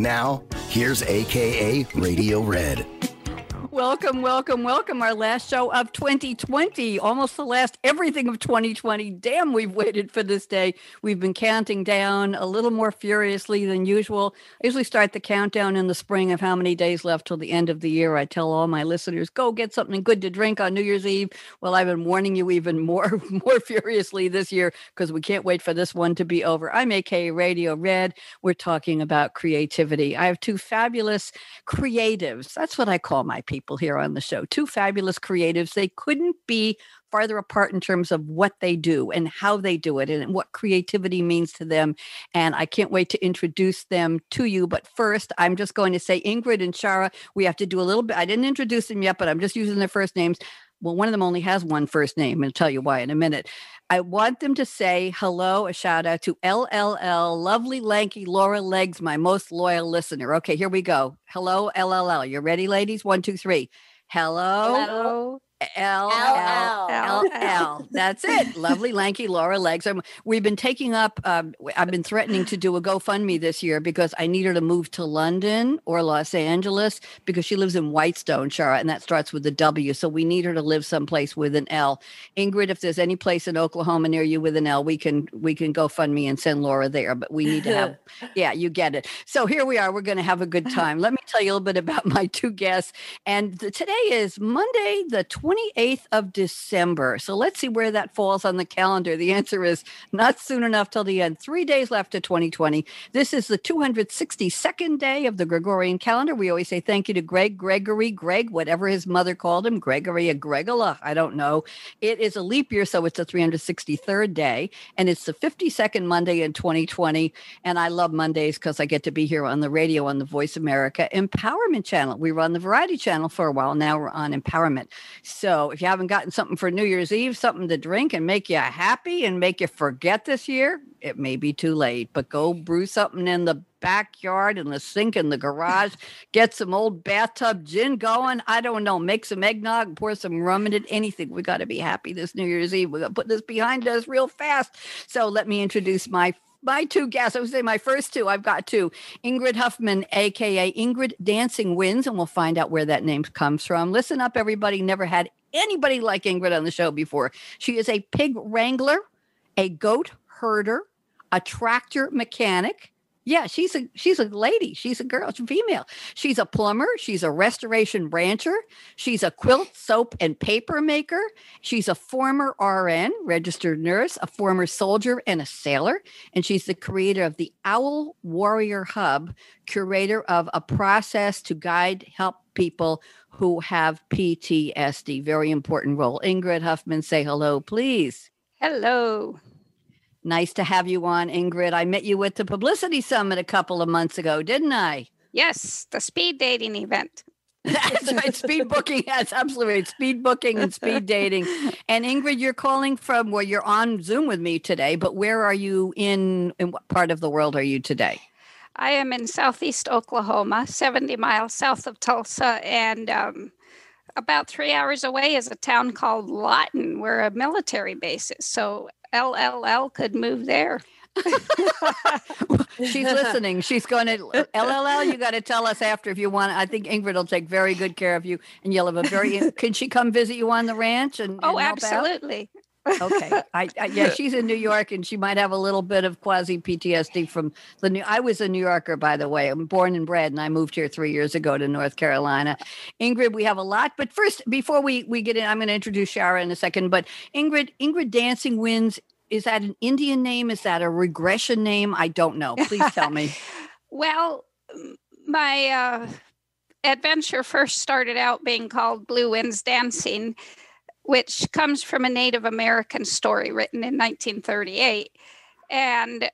Now, here's AKA Radio Red. Welcome, welcome, welcome. Our last show of 2020, almost the last everything of 2020. Damn, we've waited for this day. We've been counting down a little more furiously than usual. I usually start the countdown in the spring of how many days left till the end of the year. I tell all my listeners, go get something good to drink on New Year's Eve. Well, I've been warning you even more, more furiously this year because we can't wait for this one to be over. I'm AK Radio Red. We're talking about creativity. I have two fabulous creatives. That's what I call my people people here on the show, two fabulous creatives. They couldn't be farther apart in terms of what they do and how they do it and what creativity means to them. And I can't wait to introduce them to you. But first, I'm just going to say Ingrid and Shara, we have to do a little bit. I didn't introduce them yet, but I'm just using their first names. Well, one of them only has one first name, and I'll tell you why in a minute. I want them to say hello, a shout out to LLL, lovely, lanky Laura Legs, my most loyal listener. Okay, here we go. Hello, LLL. You ready, ladies? One, two, three. Hello. Hello. L L L L. That's it. Lovely, lanky Laura Legs. Um, we've been taking up. Um, I've been threatening to do a GoFundMe this year because I need her to move to London or Los Angeles because she lives in Whitestone, Shara, and that starts with a W. So we need her to live someplace with an L. Ingrid, if there's any place in Oklahoma near you with an L, we can we can GoFundMe and send Laura there. But we need to have. yeah, you get it. So here we are. We're going to have a good time. Let me tell you a little bit about my two guests. And the, today is Monday, the 20th 28th of December. So let's see where that falls on the calendar. The answer is not soon enough till the end. Three days left to 2020. This is the 262nd day of the Gregorian calendar. We always say thank you to Greg, Gregory, Greg, whatever his mother called him, Gregory, a Gregola. I don't know. It is a leap year, so it's the 363rd day, and it's the 52nd Monday in 2020. And I love Mondays because I get to be here on the radio on the Voice America Empowerment Channel. We run the Variety Channel for a while. Now we're on Empowerment. So if you haven't gotten something for New Year's Eve, something to drink and make you happy and make you forget this year, it may be too late. But go brew something in the backyard in the sink in the garage, get some old bathtub gin going. I don't know, make some eggnog, pour some rum in it, anything. We got to be happy this New Year's Eve. We got to put this behind us real fast. So let me introduce my my two guests. I would say my first two. I've got two. Ingrid Huffman, aka Ingrid Dancing Winds, and we'll find out where that name comes from. Listen up, everybody. Never had anybody like Ingrid on the show before. She is a pig wrangler, a goat herder, a tractor mechanic, yeah, she's a she's a lady. She's a girl. She's a female. She's a plumber. She's a restoration rancher. She's a quilt, soap, and paper maker. She's a former RN, registered nurse, a former soldier, and a sailor. And she's the creator of the Owl Warrior Hub, curator of a process to guide help people who have PTSD. Very important role. Ingrid Huffman, say hello, please. Hello. Nice to have you on, Ingrid. I met you at the Publicity Summit a couple of months ago, didn't I? Yes, the speed dating event. That's right. Speed booking. That's absolutely right. Speed booking and speed dating. And Ingrid, you're calling from well, you're on Zoom with me today, but where are you in in what part of the world are you today? I am in southeast Oklahoma, 70 miles south of Tulsa, and um, about three hours away is a town called Lawton, where a military base is. So LLL could move there. She's listening. She's going to LLL. You got to tell us after if you want. I think Ingrid will take very good care of you, and you'll have a very. can she come visit you on the ranch? And, oh, and oh, absolutely. Okay, I, I, yeah, she's in New York, and she might have a little bit of quasi PTSD from the new. I was a New Yorker, by the way. I'm born and bred, and I moved here three years ago to North Carolina. Ingrid, we have a lot, but first, before we we get in, I'm going to introduce Shara in a second. But Ingrid, Ingrid Dancing Winds is that an Indian name? Is that a regression name? I don't know. Please tell me. well, my uh, adventure first started out being called Blue Winds Dancing, which comes from a Native American story written in 1938. And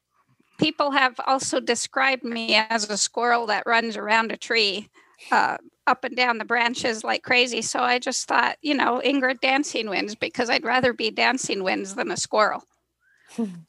people have also described me as a squirrel that runs around a tree. uh, up and down the branches like crazy. So I just thought, you know, Ingrid Dancing Winds because I'd rather be Dancing Winds than a squirrel.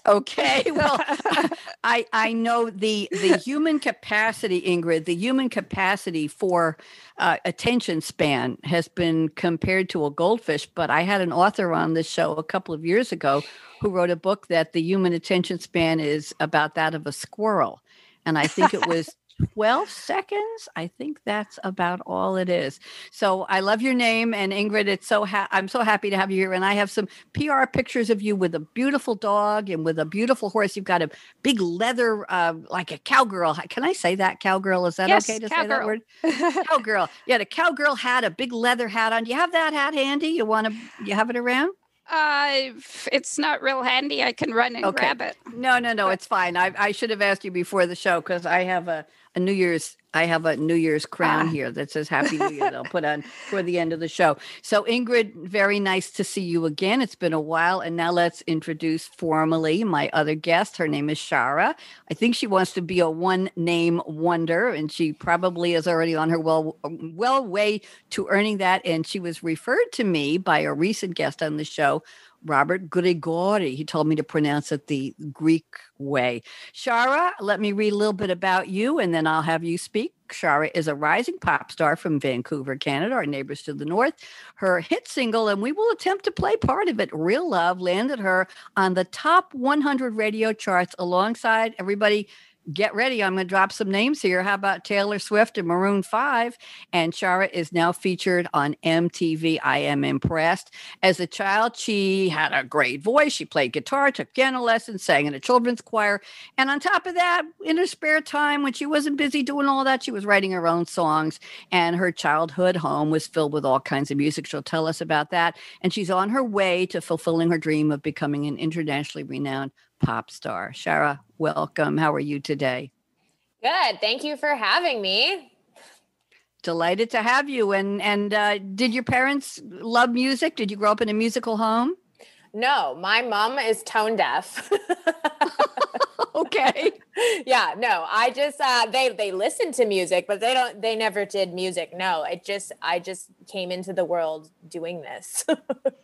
Okay well i i know the the human capacity ingrid the human capacity for uh, attention span has been compared to a goldfish but i had an author on this show a couple of years ago who wrote a book that the human attention span is about that of a squirrel. And i think it was 12 seconds. I think that's about all it is. So I love your name and Ingrid. It's so ha- I'm so happy to have you here. And I have some PR pictures of you with a beautiful dog and with a beautiful horse. You've got a big leather, uh, like a cowgirl. Can I say that cowgirl? Is that yes, okay to cowgirl. say that word? cowgirl. Yeah, the cowgirl hat, a big leather hat on. Do you have that hat handy? You want to? You have it around? Uh, it's not real handy. I can run and Okay. grab it. No, no, no. It's fine. I, I should have asked you before the show because I have a, a New Year's I have a New Year's crown Ah. here that says Happy New Year. that I'll put on for the end of the show. So Ingrid, very nice to see you again. It's been a while, and now let's introduce formally my other guest. Her name is Shara. I think she wants to be a one name wonder, and she probably is already on her well well way to earning that. And she was referred to me by a recent guest on the show. Robert Grigori. He told me to pronounce it the Greek way. Shara, let me read a little bit about you and then I'll have you speak. Shara is a rising pop star from Vancouver, Canada, our neighbors to the north. Her hit single, and we will attempt to play part of it, Real Love, landed her on the top 100 radio charts alongside everybody. Get ready. I'm going to drop some names here. How about Taylor Swift and Maroon 5? And Shara is now featured on MTV. I am impressed. As a child, she had a great voice. She played guitar, took piano lessons, sang in a children's choir. And on top of that, in her spare time, when she wasn't busy doing all that, she was writing her own songs. And her childhood home was filled with all kinds of music. She'll tell us about that. And she's on her way to fulfilling her dream of becoming an internationally renowned pop star. Shara, welcome. How are you today? Good. Thank you for having me. Delighted to have you. And and uh, did your parents love music? Did you grow up in a musical home? No, my mom is tone deaf. okay. yeah, no, I just uh they they listen to music, but they don't they never did music. No, it just I just came into the world doing this.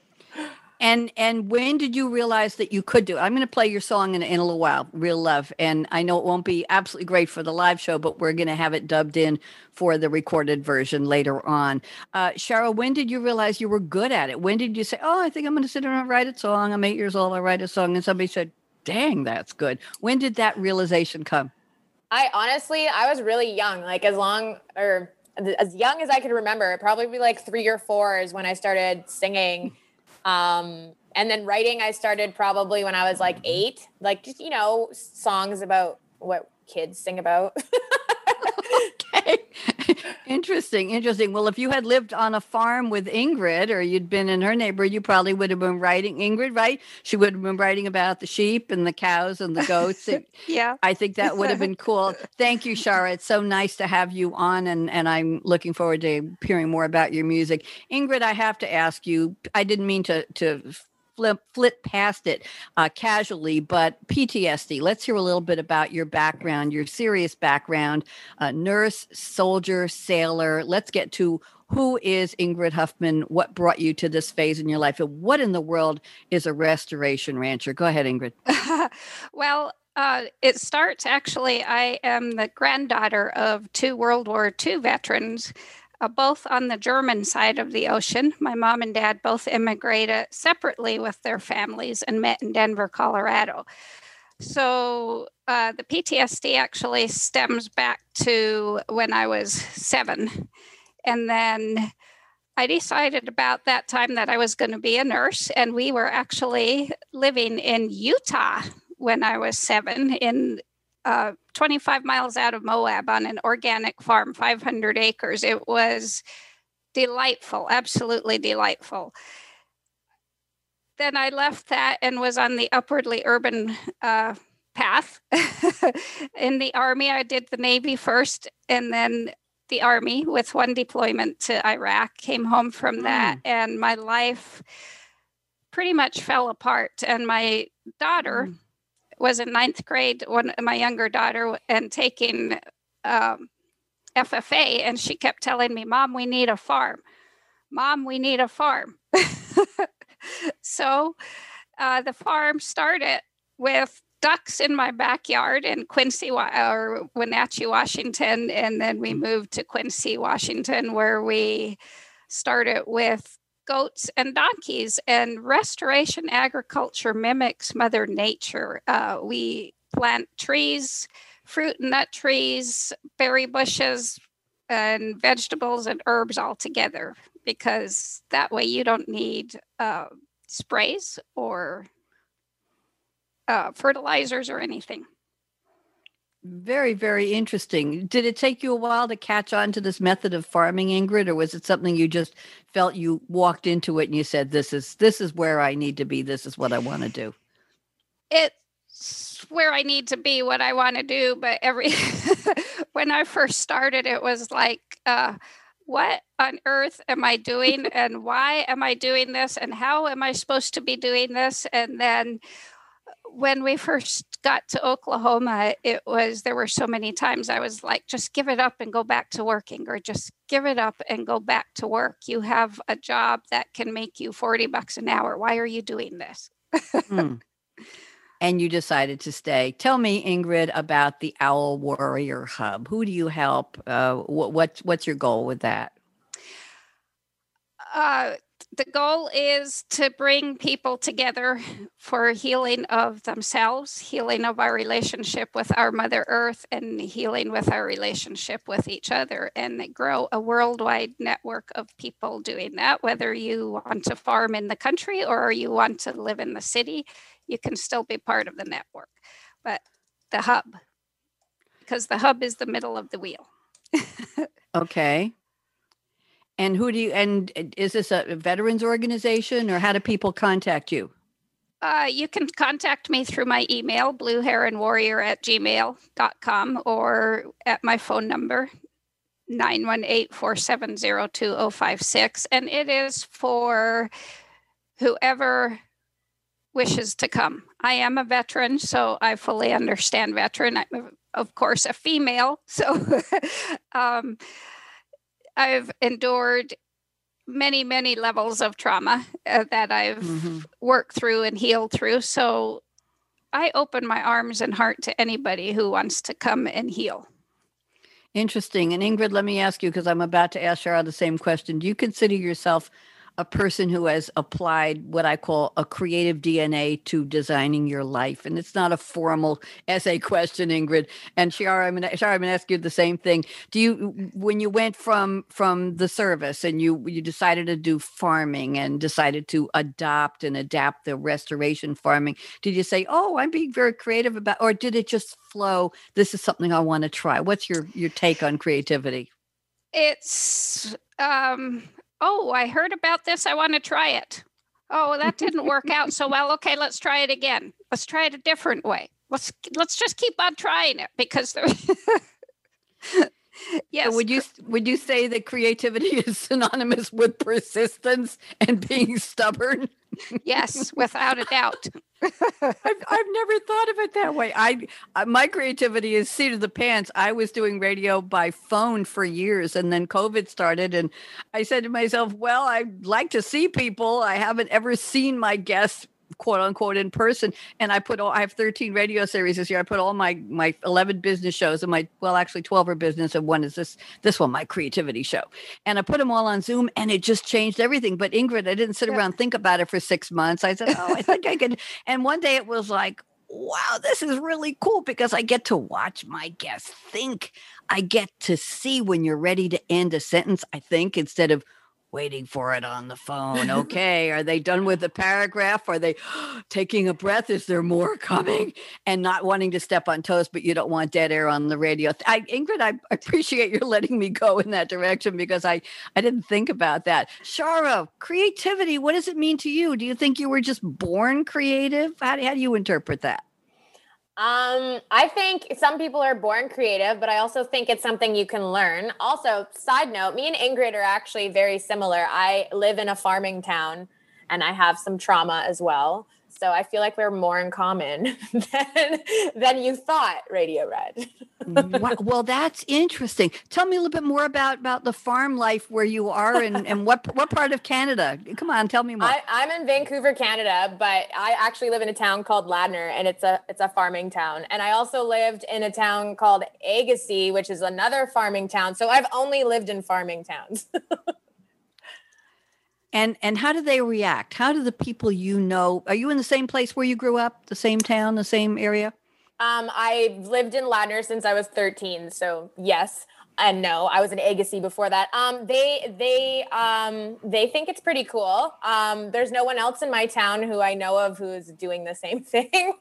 And and when did you realize that you could do it? I'm going to play your song in, in a little while, Real Love. And I know it won't be absolutely great for the live show, but we're going to have it dubbed in for the recorded version later on. Uh, Cheryl, when did you realize you were good at it? When did you say, oh, I think I'm going to sit down and write a song? I'm eight years old. I write a song. And somebody said, dang, that's good. When did that realization come? I honestly, I was really young, like as long or as young as I could remember, probably like three or four is when I started singing. Um, and then writing, I started probably when I was like eight, like just, you know, songs about what kids sing about. okay. interesting. Interesting. Well, if you had lived on a farm with Ingrid or you'd been in her neighborhood, you probably would have been writing Ingrid, right? She would have been writing about the sheep and the cows and the goats. Yeah. I think that would have been cool. Thank you, Shara. It's so nice to have you on, and, and I'm looking forward to hearing more about your music. Ingrid, I have to ask you, I didn't mean to, to flip, flip past it uh, casually, but PTSD. Let's hear a little bit about your background, your serious background uh, nurse, soldier, sailor. Let's get to who is Ingrid Huffman? What brought you to this phase in your life? And what in the world is a restoration rancher? Go ahead, Ingrid. well, uh, it starts actually. I am the granddaughter of two World War II veterans, uh, both on the German side of the ocean. My mom and dad both immigrated separately with their families and met in Denver, Colorado. So uh, the PTSD actually stems back to when I was seven. And then I decided about that time that I was going to be a nurse, and we were actually living in Utah when I was seven, in uh, 25 miles out of Moab on an organic farm, 500 acres. It was delightful, absolutely delightful. Then I left that and was on the upwardly urban uh, path. in the Army, I did the Navy first, and then the army with one deployment to Iraq, came home from that, and my life pretty much fell apart. And my daughter Mm. Was in ninth grade, one my younger daughter, and taking um, FFA, and she kept telling me, Mom, we need a farm. Mom, we need a farm. so uh, the farm started with ducks in my backyard in Quincy or Wenatchee, Washington. And then we moved to Quincy, Washington, where we started with goats and donkeys. And restoration agriculture mimics Mother Nature. Uh, we plant trees, fruit and nut trees, berry bushes, and vegetables and herbs all together because that way you don't need uh, sprays or uh, fertilizers or anything. Very, very interesting. Did it take you a while to catch on to this method of farming, Ingrid, or was it something you just felt you walked into it and you said, "This is this is where I need to be. This is what I want to do." It's where I need to be, what I want to do. But every when I first started, it was like, uh, "What on earth am I doing, and why am I doing this, and how am I supposed to be doing this?" And then when we first got to Oklahoma, it was there were so many times I was like, just give it up and go back to working, or just give it up and go back to work. You have a job that can make you 40 bucks an hour. Why are you doing this? hmm. And you decided to stay. Tell me, Ingrid, about the Owl Warrior Hub. Who do you help? Uh, what, what, what's your goal with that? Uh, the goal is to bring people together for healing of themselves, healing of our relationship with our Mother Earth, and healing with our relationship with each other, and grow a worldwide network of people doing that. Whether you want to farm in the country or you want to live in the city, you can still be part of the network. But the hub, because the hub is the middle of the wheel. okay. And who do you, and is this a veterans organization or how do people contact you? Uh, you can contact me through my email, blueheronwarrior at gmail.com, or at my phone number, 918-470-2056. And it is for whoever wishes to come. I am a veteran, so I fully understand veteran. I'm, of course, a female. So um, I've endured many, many levels of trauma uh, that I've mm-hmm. worked through and healed through. So I open my arms and heart to anybody who wants to come and heal. Interesting. And Ingrid, let me ask you because I'm about to ask Shara the same question. Do you consider yourself a person who has applied what I call a creative DNA to designing your life. And it's not a formal essay question, Ingrid. And Shara, I'm gonna, Shara, I'm gonna ask you the same thing. Do you, when you went from from the service and you you decided to do farming and decided to adopt and adapt the restoration farming, did you say, "Oh, I'm being very creative about," or did it just flow? This is something I want to try. What's your your take on creativity? It's um oh, I heard about this. I want to try it. Oh, that didn't work out so well. Okay, let's try it again. Let's try it a different way. Let's let's just keep on trying it because So would you would you say that creativity is synonymous with persistence and being stubborn? yes, without a doubt. I've, I've never thought of it that way. I uh, my creativity is seat of the pants. I was doing radio by phone for years, and then COVID started, and I said to myself, "Well, I'd like to see people. I haven't ever seen my guests quote unquote in person. And i put all i have 13 radio series this year. I put all my my 11 business shows and my well actually 12 are business and one is this this one my creativity show. And i put them all on zoom and it just changed everything. But ingrid i didn't sit yeah. around think about it for six months. I said oh i think i could. And one day it was like wow, this is really cool because I get to watch my guests think. I get to see when you're ready to end a sentence, I think, instead of waiting for it on the phone. Okay, are they done with the paragraph? Are they taking a breath? Is there more coming? And not wanting to step on toes, but you don't want dead air on the radio. I, Ingrid, I appreciate your letting me go in that direction because I I didn't think about that. Shara, creativity. What does it mean to you? Do you think you were just born creative? How how do you interpret that? Um, I think some people are born creative, but I also think it's something you can learn. Also, side note, me and Ingrid are actually very similar. I live in a farming town and I have some trauma as well. So I feel like we're more in common than, than you thought, Radio Red. well, that's interesting. Tell me a little bit more about, about the farm life where you are and, and what what part of Canada? Come on, tell me more. I, I'm in Vancouver, Canada, but I actually live in a town called Ladner and it's a it's a farming town. And I also lived in a town called Agassiz, which is another farming town. So I've only lived in farming towns. And and how do they react? How do the people you know? Are you in the same place where you grew up, the same town, the same area? Um, I've lived in Ladner since I was 13, so yes and no. I was in Agassiz before that. Um, they they um they think it's pretty cool. Um, there's no one else in my town who I know of who's doing the same thing.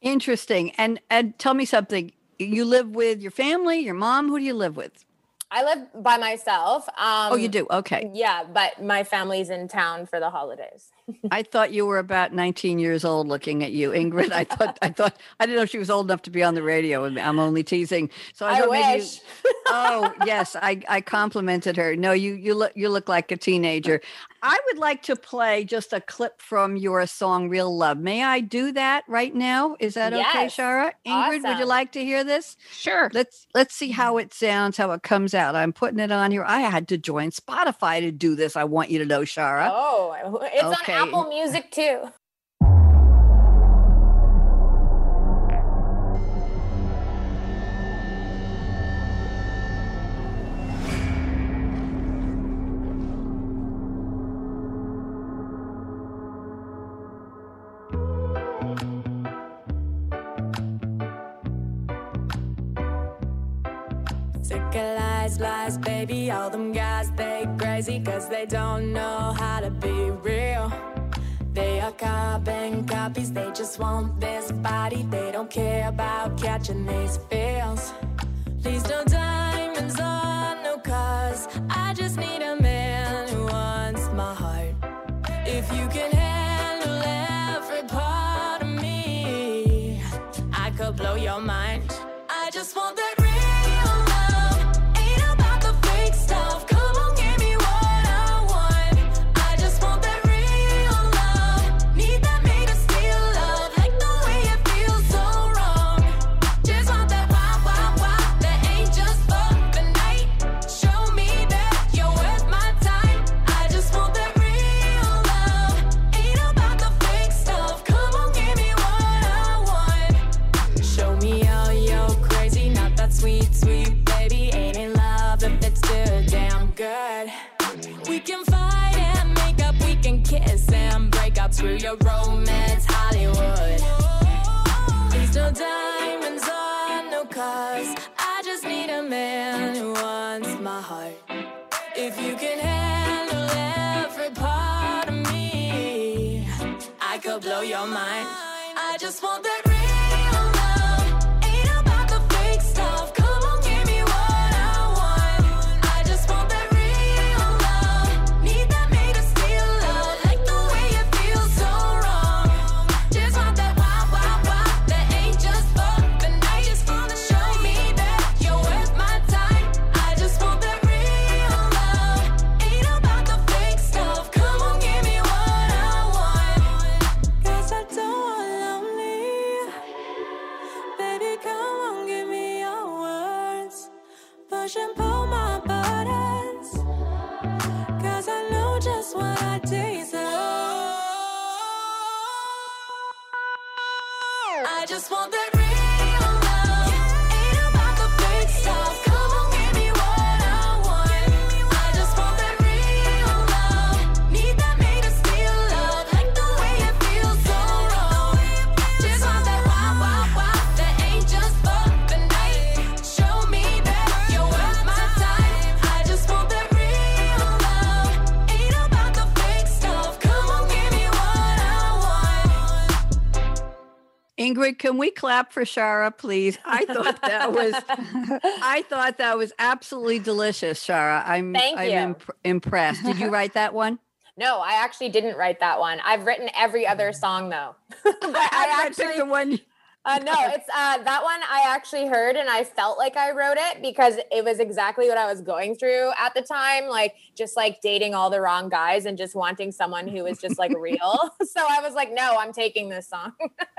Interesting. And and tell me something. You live with your family, your mom. Who do you live with? I live by myself. Um, oh, you do? Okay. Yeah, but my family's in town for the holidays. I thought you were about 19 years old looking at you, Ingrid. I thought, I thought, I didn't know she was old enough to be on the radio. I'm only teasing. So I, I wish. You, oh, yes. I, I complimented her. No, you, you look, you look like a teenager. I would like to play just a clip from your song Real Love. May I do that right now? Is that yes. okay, Shara? Ingrid, awesome. would you like to hear this? Sure. Let's let's see how it sounds, how it comes out. I'm putting it on here. I had to join Spotify to do this. I want you to know, Shara. Oh, it's okay. on Apple Music too. Lies, lies, baby. All them guys, they crazy cause they don't know how to be real. They are carbon copies, they just want this body. They don't care about catching these feels. Please don't diamonds on no cars. I just need a man who wants my heart. If you can handle every part of me, I could blow your mind. Your mind. I just want that. 身旁 Ingrid, can we clap for Shara, please? I thought that was I thought that was absolutely delicious, Shara. I'm Thank I'm you. Imp- impressed. Did you write that one? No, I actually didn't write that one. I've written every other song though. I, I actually the one Uh, no, it's uh, that one I actually heard and I felt like I wrote it because it was exactly what I was going through at the time. Like just like dating all the wrong guys and just wanting someone who was just like real. so I was like, no, I'm taking this song.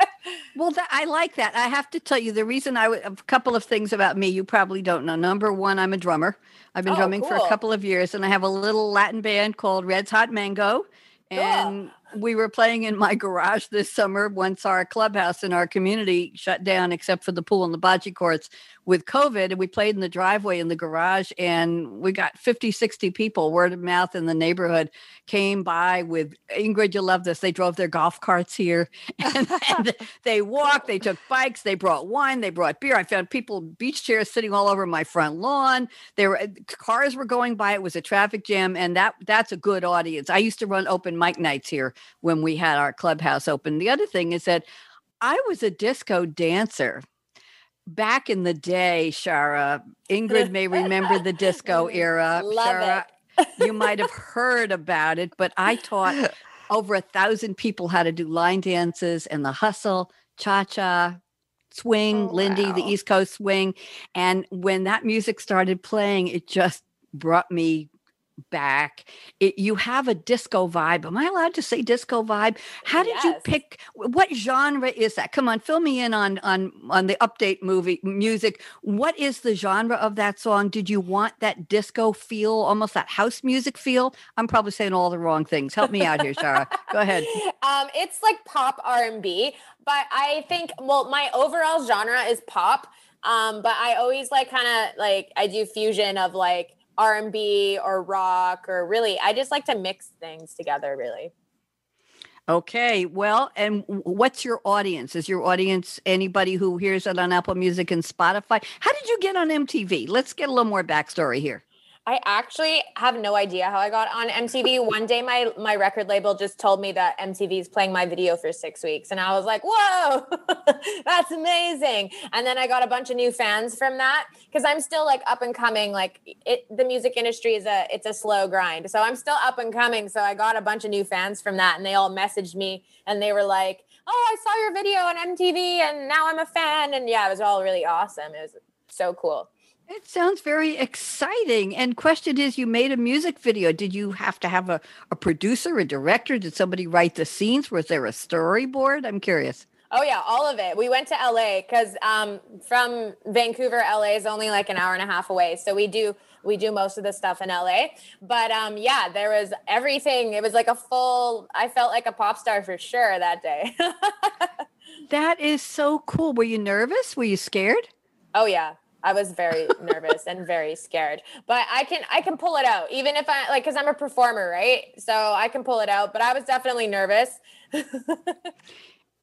well, that, I like that. I have to tell you the reason I a couple of things about me you probably don't know. Number one, I'm a drummer. I've been oh, drumming cool. for a couple of years and I have a little Latin band called Red's Hot Mango. And cool. We were playing in my garage this summer once our clubhouse in our community shut down, except for the pool and the bocce courts with COVID. And we played in the driveway in the garage, and we got 50, 60 people, word of mouth in the neighborhood, came by with Ingrid, you love this. They drove their golf carts here and, and they walked, they took bikes, they brought wine, they brought beer. I found people, beach chairs sitting all over my front lawn. There were eh, cars were going by. It was a traffic jam, and that that's a good audience. I used to run open mic nights here when we had our clubhouse open. The other thing is that I was a disco dancer back in the day, Shara. Ingrid may remember the disco era. Love Shara, it. you might have heard about it, but I taught over a thousand people how to do line dances and the hustle, cha cha, swing, oh, Lindy, wow. the East Coast swing. And when that music started playing, it just brought me back. It, you have a disco vibe. Am I allowed to say disco vibe? How did yes. you pick what genre is that? Come on, fill me in on on on the update movie music. What is the genre of that song? Did you want that disco feel, almost that house music feel? I'm probably saying all the wrong things. Help me out here, Sarah. Go ahead. Um, it's like pop R&B, but I think well, my overall genre is pop. Um, but I always like kind of like I do fusion of like R&B or rock or really I just like to mix things together really. Okay, well, and what's your audience? Is your audience anybody who hears it on Apple Music and Spotify? How did you get on MTV? Let's get a little more backstory here. I actually have no idea how I got on MTV. One day, my my record label just told me that MTV is playing my video for six weeks, and I was like, "Whoa, that's amazing!" And then I got a bunch of new fans from that because I'm still like up and coming. Like it, the music industry is a it's a slow grind, so I'm still up and coming. So I got a bunch of new fans from that, and they all messaged me, and they were like, "Oh, I saw your video on MTV, and now I'm a fan." And yeah, it was all really awesome. It was so cool. It sounds very exciting. And question is, you made a music video. Did you have to have a, a producer, a director? Did somebody write the scenes? Was there a storyboard? I'm curious. Oh yeah, all of it. We went to LA because um, from Vancouver, LA is only like an hour and a half away. So we do we do most of the stuff in LA. But um, yeah, there was everything. It was like a full. I felt like a pop star for sure that day. that is so cool. Were you nervous? Were you scared? Oh yeah, I was very nervous and very scared. But I can I can pull it out even if I like cuz I'm a performer, right? So I can pull it out, but I was definitely nervous.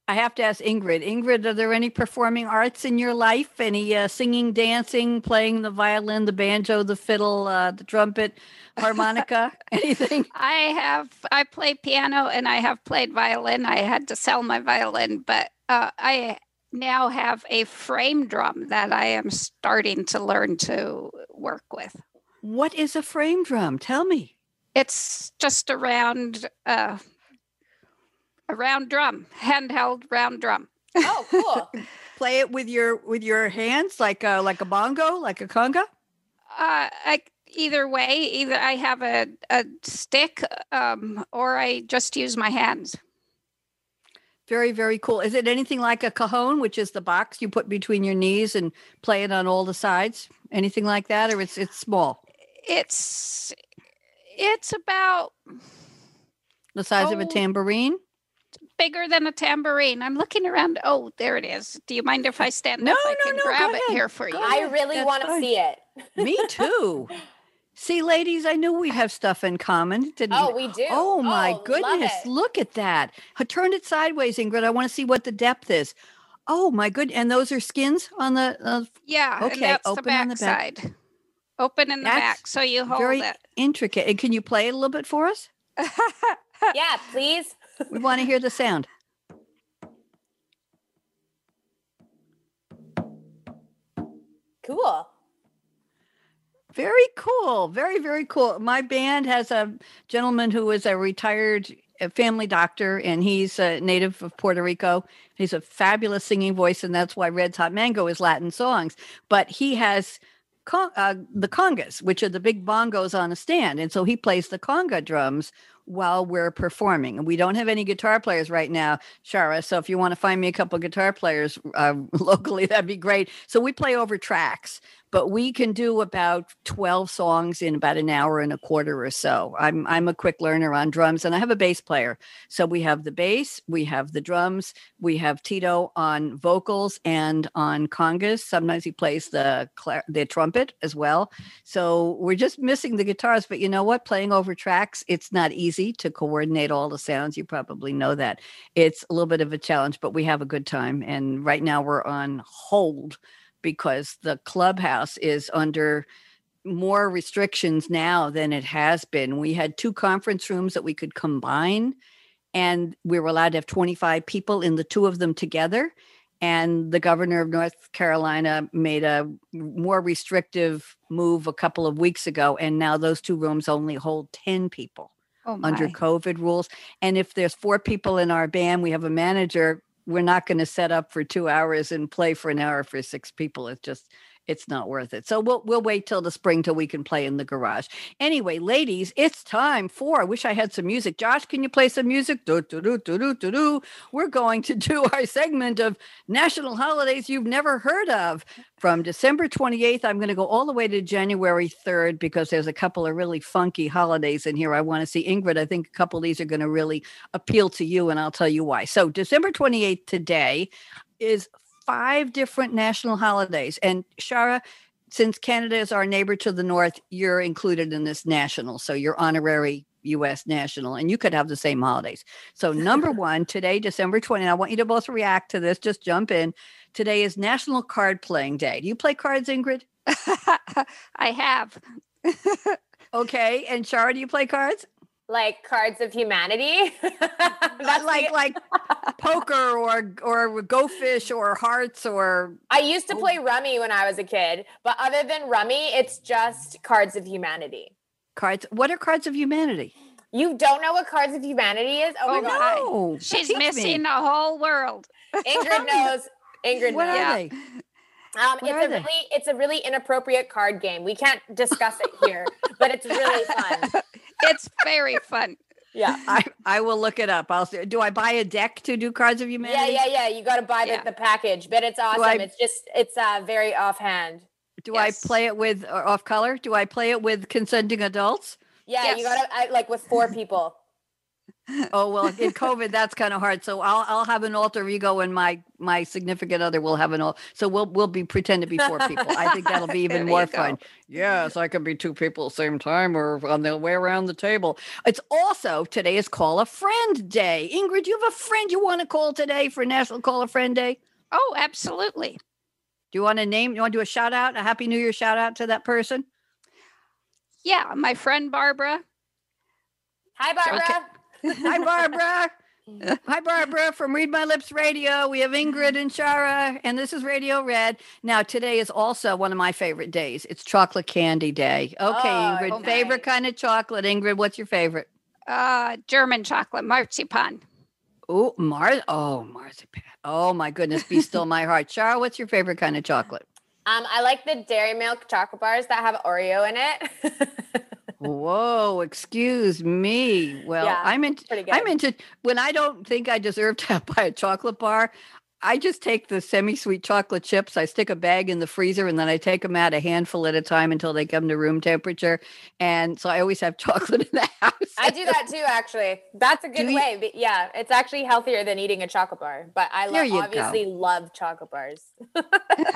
I have to ask Ingrid. Ingrid, are there any performing arts in your life? Any uh, singing, dancing, playing the violin, the banjo, the fiddle, uh, the trumpet, harmonica, anything? I have. I play piano and I have played violin. I had to sell my violin, but uh, I now have a frame drum that I am starting to learn to work with. What is a frame drum? Tell me. It's just a round, uh, a round drum, handheld round drum. Oh, cool! Play it with your with your hands, like a like a bongo, like a conga. Uh, I, either way, either I have a a stick, um, or I just use my hands. Very, very cool. Is it anything like a cajon, which is the box you put between your knees and play it on all the sides? Anything like that, or it's it's small? It's it's about the size oh, of a oh, tambourine. Bigger than a tambourine. I'm looking around. Oh, there it is. Do you mind if I stand no, up? I no, can no, grab it here for you. I really want to see it. Me too. See, ladies, I knew we'd have stuff in common. Didn't oh, we do. Oh my oh, goodness! Look at that. Turn it sideways, Ingrid. I want to see what the depth is. Oh my good! And those are skins on the. Uh, yeah. Okay. Open the back on the back. side. Open in the that's back, so you hold very it. Intricate. And can you play it a little bit for us? yeah, please. we want to hear the sound. Cool. Very cool. Very, very cool. My band has a gentleman who is a retired family doctor, and he's a native of Puerto Rico. He's a fabulous singing voice, and that's why Red Hot Mango is Latin songs. But he has con- uh, the congas, which are the big bongos on a stand, and so he plays the conga drums while we're performing. And we don't have any guitar players right now, Shara. So if you want to find me a couple guitar players uh, locally, that'd be great. So we play over tracks but we can do about 12 songs in about an hour and a quarter or so. I'm I'm a quick learner on drums and I have a bass player. So we have the bass, we have the drums, we have Tito on vocals and on congas. Sometimes he plays the the trumpet as well. So we're just missing the guitars, but you know what? Playing over tracks, it's not easy to coordinate all the sounds. You probably know that. It's a little bit of a challenge, but we have a good time and right now we're on hold because the clubhouse is under more restrictions now than it has been. We had two conference rooms that we could combine, and we were allowed to have 25 people in the two of them together. And the governor of North Carolina made a more restrictive move a couple of weeks ago. And now those two rooms only hold 10 people oh under COVID rules. And if there's four people in our band, we have a manager we're not going to set up for two hours and play for an hour for six people. It's just it's not worth it. So we'll we'll wait till the spring till we can play in the garage. Anyway, ladies, it's time for. I wish I had some music. Josh, can you play some music? Do, do, do, do, do, do, do. We're going to do our segment of national holidays you've never heard of. From December 28th, I'm going to go all the way to January 3rd because there's a couple of really funky holidays in here. I want to see Ingrid. I think a couple of these are going to really appeal to you, and I'll tell you why. So December 28th today is five different national holidays. And Shara, since Canada is our neighbor to the north, you're included in this national. So you're honorary US national, and you could have the same holidays. So, number one, today, December 20, I want you to both react to this. Just jump in. Today is National Card Playing Day. Do you play cards, Ingrid? I have. okay. And Shara, do you play cards? Like cards of humanity. That's like like poker or or go fish or hearts or I used to play rummy when I was a kid, but other than rummy, it's just cards of humanity. Cards. What are cards of humanity? You don't know what cards of humanity is? Oh, oh my god. No. She's missing me. the whole world. Ingrid knows. Ingrid what knows. Are they? Um, it's a they? really it's a really inappropriate card game. We can't discuss it here, but it's really fun. It's very fun. Yeah, I, I will look it up. I'll see. Do I buy a deck to do Cards of Humanity? Yeah, yeah, yeah. You got to buy the, yeah. the package, but it's awesome. I, it's just it's uh, very offhand. Do yes. I play it with off color? Do I play it with consenting adults? Yeah, yes. you got to like with four people oh well in covid that's kind of hard. So i'll i'll have an alter ego and my my significant other will have an alter so we'll we'll be pretend to be four people. I think that'll be even more fun. Yes i can be two people at the same time or on the way around the table. It's also today is call a friend day. Ingrid you have a friend you want to call today for national call a friend day? Oh absolutely. Do you want to name you want to do a shout out a happy new year shout out to that person? Yeah my friend barbara. Hi barbara. Okay. Hi, Barbara. Hi, Barbara from Read My Lips Radio. We have Ingrid and Shara, and this is Radio Red. Now, today is also one of my favorite days. It's Chocolate Candy Day. Okay, oh, Ingrid, okay. favorite kind of chocolate. Ingrid, what's your favorite? Uh, German chocolate, marzipan. Oh, Mar. Oh, marzipan. Oh my goodness, be still my heart. Shara, what's your favorite kind of chocolate? Um, I like the dairy milk chocolate bars that have Oreo in it. Whoa, excuse me. Well, yeah, I'm into I'm into when I don't think I deserve to buy a chocolate bar, I just take the semi-sweet chocolate chips. I stick a bag in the freezer, and then I take them out a handful at a time until they come to room temperature. And so I always have chocolate in the house. I do that too, actually. That's a good do way. You? Yeah, it's actually healthier than eating a chocolate bar. But I lo- obviously go. love chocolate bars.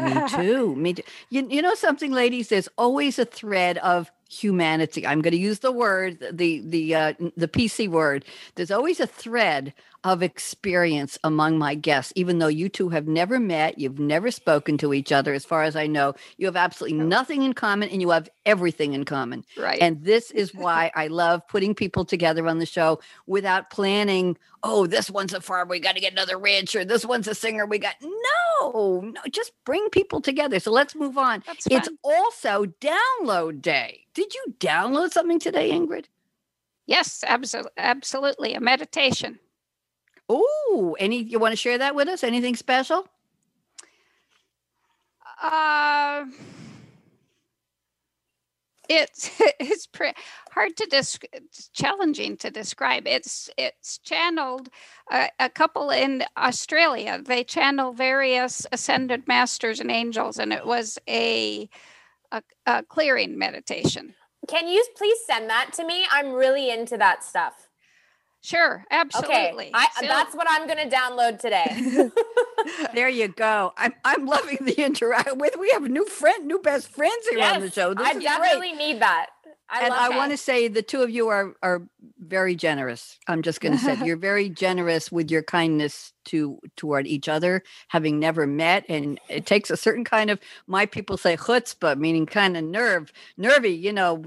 me too. Me too. You, you know something, ladies? There's always a thread of humanity. I'm going to use the word, the the uh, the PC word. There's always a thread of experience among my guests, even though you two have never met, you've never spoken to each other. As far as I know, you have absolutely nothing in common, and you have everything in common. Right. And this is why I love putting people together on the show without planning. Oh, this one's a farmer. We got to get another rancher. This one's a singer. We got no, no. Just bring people together. So let's move on. That's It's also download day. Did you download something today, Ingrid? Yes, absolutely, absolutely, a meditation. Oh, any you want to share that with us? Anything special? Uh, it's it's pre- hard to describe. It's challenging to describe. It's it's channeled uh, a couple in Australia. They channel various ascended masters and angels, and it was a a, a clearing meditation. Can you please send that to me? I'm really into that stuff. Sure, absolutely. Okay, I, that's what I'm going to download today. there you go. I'm I'm loving the interact with. We have new friend, new best friends here yes, on the show. This I definitely great. need that. I and I want to say the two of you are are very generous. I'm just going to say you're very generous with your kindness to toward each other, having never met, and it takes a certain kind of my people say chutzpah, meaning kind of nerve, nervy. You know,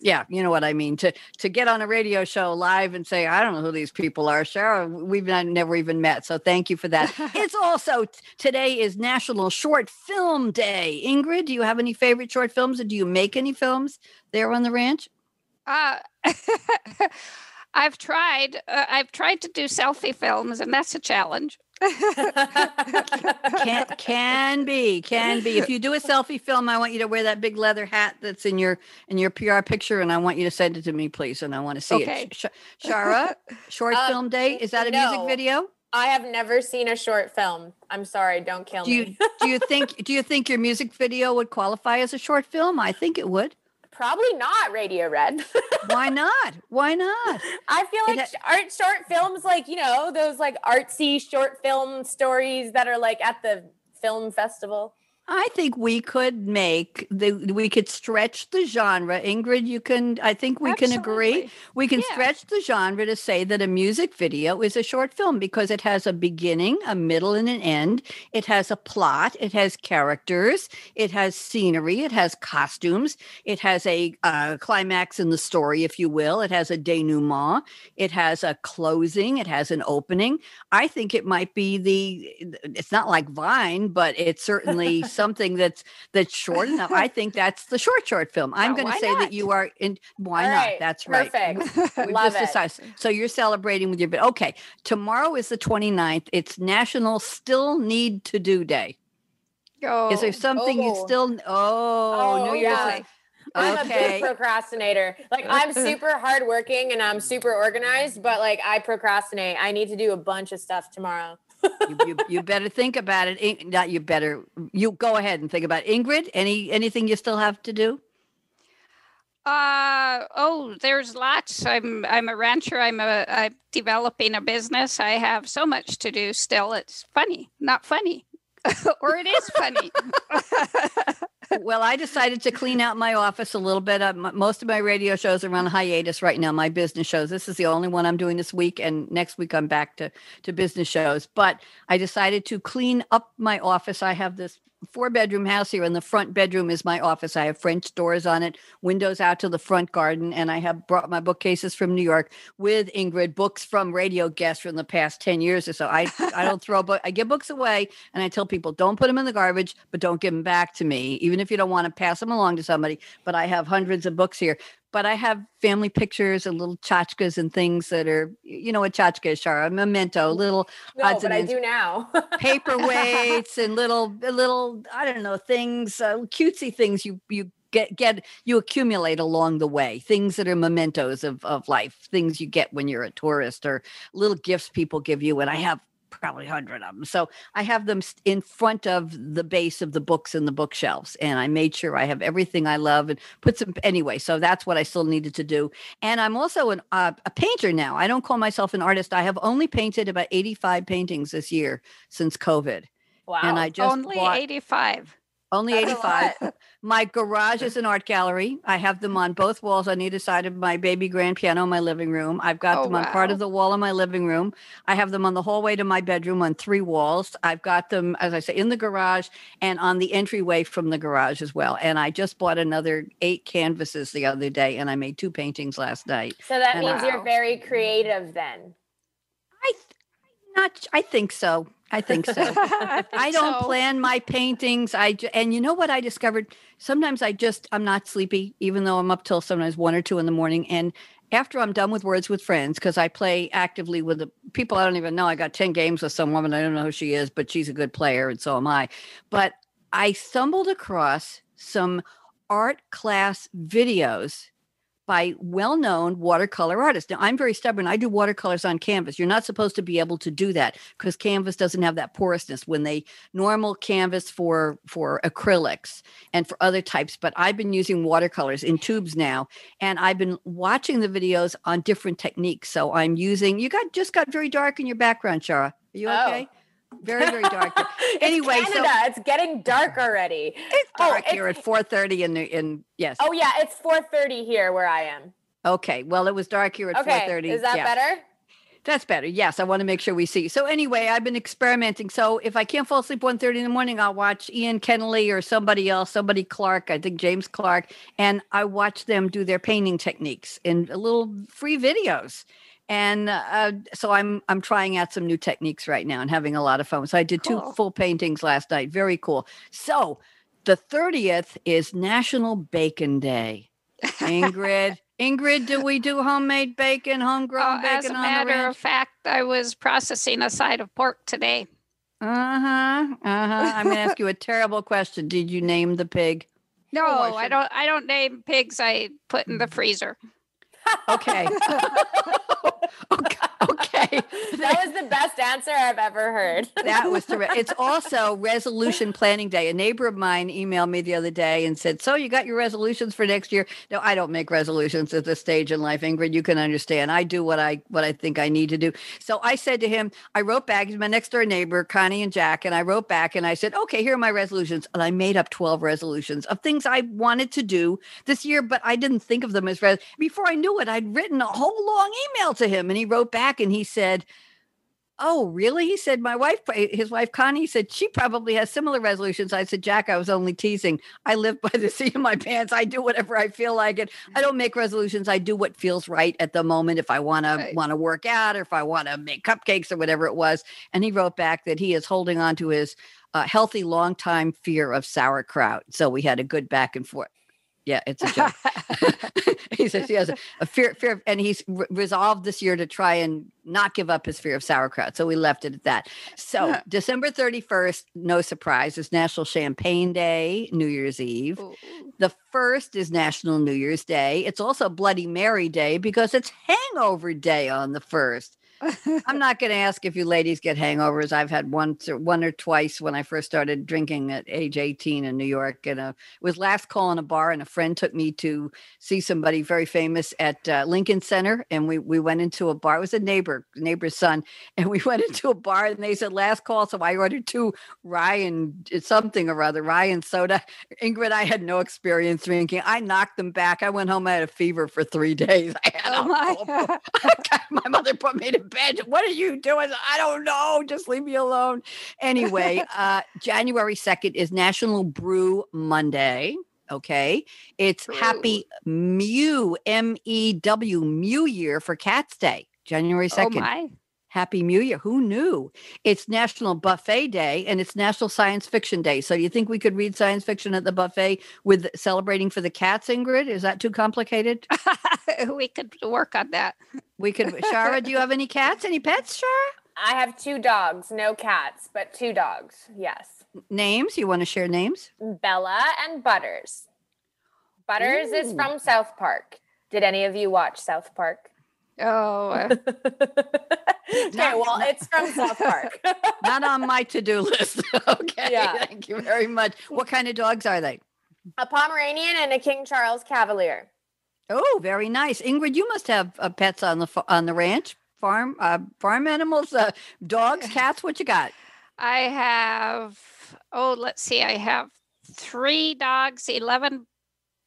yeah, you know what I mean. To to get on a radio show live and say I don't know who these people are. Sure, we've not, never even met. So thank you for that. it's also today is National Short Film Day. Ingrid, do you have any favorite short films, and do you make any films there on the ranch? Uh, I've tried. Uh, I've tried to do selfie films, and that's a challenge. can can be can be if you do a selfie film i want you to wear that big leather hat that's in your in your pr picture and i want you to send it to me please and i want to see okay. it Sh- shara short uh, film day is that a no, music video i have never seen a short film i'm sorry don't kill do you, me do you think do you think your music video would qualify as a short film i think it would Probably not Radio Red. Why not? Why not? I feel like ha- art short films, like, you know, those like artsy short film stories that are like at the film festival. I think we could make the we could stretch the genre. Ingrid, you can I think we Absolutely. can agree. We can yeah. stretch the genre to say that a music video is a short film because it has a beginning, a middle and an end. It has a plot, it has characters, it has scenery, it has costumes, it has a uh, climax in the story if you will. It has a denouement, it has a closing, it has an opening. I think it might be the it's not like Vine, but it certainly something that's that's short enough. I think that's the short short film. I'm going to say not? that you are in. Why not? That's right. Perfect. Love it. Decided. So you're celebrating with your bit. Okay, tomorrow is the 29th. It's National Still Need to Do Day. Oh, is there oh, something oh. Oh, oh. you still? Oh, oh New Year's yeah. I'm okay. a big procrastinator. Like I'm super hardworking and I'm super organized, but like I procrastinate. I need to do a bunch of stuff tomorrow you, you, you, better think about it. Not you better. You go ahead and think about it. Ingrid. Any anything you still have to do? Uh oh, there's lots. I'm I'm a rancher. I'm a I'm developing a business. I have so much to do still. It's funny, not funny, or it is funny. well, I decided to clean out my office a little bit. Uh, most of my radio shows are on hiatus right now. My business shows. This is the only one I'm doing this week, and next week I'm back to to business shows. But I decided to clean up my office. I have this four bedroom house here and the front bedroom is my office. I have french doors on it windows out to the front garden and i have brought my bookcases from new york with ingrid books from radio guests from the past 10 years or so. I i don't throw book i give books away and i tell people don't put them in the garbage but don't give them back to me even if you don't want to pass them along to somebody. But i have hundreds of books here but I have family pictures and little tchotchkes and things that are, you know, what tchotchke is, Shara, a memento, little no, but I do now. paperweights and little, little, I don't know, things, uh, cutesy things you you get get you accumulate along the way. Things that are mementos of, of life things you get when you're a tourist or little gifts people give you and i have probably 100 of them. So I have them in front of the base of the books in the bookshelves. And I made sure I have everything I love and put some anyway. So that's what I still needed to do. And I'm also an, uh, a painter now. I don't call myself an artist. I have only painted about 85 paintings this year since COVID. Wow. And I just only bought, 85. Only 85. My garage is an art gallery. I have them on both walls on either side of my baby grand piano in my living room. I've got oh, them on wow. part of the wall in my living room. I have them on the hallway to my bedroom on three walls. I've got them, as I say, in the garage and on the entryway from the garage as well. And I just bought another eight canvases the other day and I made two paintings last night. So that and means I, you're very creative then. I not I think so. I think so. I, think I don't so. plan my paintings. I and you know what I discovered? Sometimes I just I'm not sleepy, even though I'm up till sometimes one or two in the morning, and after I'm done with Words with Friends, because I play actively with the people I don't even know. I got 10 games with some woman. I don't know who she is, but she's a good player, and so am I. But I stumbled across some art class videos by well-known watercolor artists. Now, I'm very stubborn. I do watercolors on canvas. You're not supposed to be able to do that because canvas doesn't have that porousness when they normal canvas for for acrylics and for other types, but I've been using watercolors in tubes now and I've been watching the videos on different techniques. So I'm using You got just got very dark in your background, Shara. Are you oh. okay? Oh. Very, very dark. anyway, Canada. So, it's getting dark already. It's oh, dark oh, here it's, at 4:30 in the in yes. Oh yeah, it's 4:30 here where I am. Okay. Well, it was dark here at okay. 4:30. Is that yeah. better? That's better. Yes, I want to make sure we see. So anyway, I've been experimenting. So if I can't fall asleep 1.30 in the morning, I'll watch Ian Kennelly or somebody else, somebody Clark, I think James Clark, and I watch them do their painting techniques in little free videos and uh, so i'm i'm trying out some new techniques right now and having a lot of fun. So i did cool. two full paintings last night. Very cool. So the 30th is national bacon day. Ingrid ingrid do we do homemade bacon homegrown uh, bacon as a matter of fact i was processing a side of pork today. Uh-huh uh-huh. I'm going to ask you a terrible question. Did you name the pig? No oh, I, I don't i don't name pigs. I put in the freezer okay okay. that was the best answer I've ever heard. that was terrific. It's also resolution planning day. A neighbor of mine emailed me the other day and said, So you got your resolutions for next year? No, I don't make resolutions at this stage in life, Ingrid. You can understand. I do what I what I think I need to do. So I said to him, I wrote back, he's my next door neighbor, Connie and Jack, and I wrote back and I said, Okay, here are my resolutions. And I made up 12 resolutions of things I wanted to do this year, but I didn't think of them as res before I knew it, I'd written a whole long email to him and he wrote back and he said, Oh, really? He said, My wife, his wife Connie said, she probably has similar resolutions. I said, Jack, I was only teasing. I live by the seat of my pants. I do whatever I feel like it. I don't make resolutions. I do what feels right at the moment. If I want right. to want to work out or if I want to make cupcakes or whatever it was. And he wrote back that he is holding on to his uh, healthy long time fear of sauerkraut. So we had a good back and forth. Yeah, it's a joke. he says he has a, a fear, fear, and he's re- resolved this year to try and not give up his fear of sauerkraut. So we left it at that. So December 31st, no surprise, is National Champagne Day, New Year's Eve. Ooh. The first is National New Year's Day. It's also Bloody Mary Day because it's Hangover Day on the first. I'm not going to ask if you ladies get hangovers. I've had one, one or twice when I first started drinking at age 18 in New York. And uh, it was last call in a bar, and a friend took me to see somebody very famous at uh, Lincoln Center. And we we went into a bar. It was a neighbor, neighbor's son, and we went into a bar, and they said last call. So I ordered two Ryan something or other, Ryan soda. Ingrid, I had no experience drinking. I knocked them back. I went home. I had a fever for three days. I had oh my. my mother put me to bed. What are you doing? I don't know. Just leave me alone. Anyway, uh, January 2nd is National Brew Monday. Okay. It's Brew. Happy Mew, M E W, Mew Year for Cats Day, January 2nd. Oh my. Happy New Year. Who knew? It's National Buffet Day and it's National Science Fiction Day. So, do you think we could read science fiction at the buffet with celebrating for the cats, Ingrid? Is that too complicated? we could work on that. We could. Shara, do you have any cats? Any pets, Shara? I have two dogs, no cats, but two dogs. Yes. Names? You want to share names? Bella and Butters. Butters Ooh. is from South Park. Did any of you watch South Park? Oh. okay, well, it's from South Park. not on my to-do list. okay. Yeah. Thank you very much. What kind of dogs are they? A Pomeranian and a King Charles Cavalier. Oh, very nice. Ingrid, you must have uh, pets on the on the ranch, farm uh, farm animals, uh, dogs, cats. What you got? I have. Oh, let's see. I have three dogs, eleven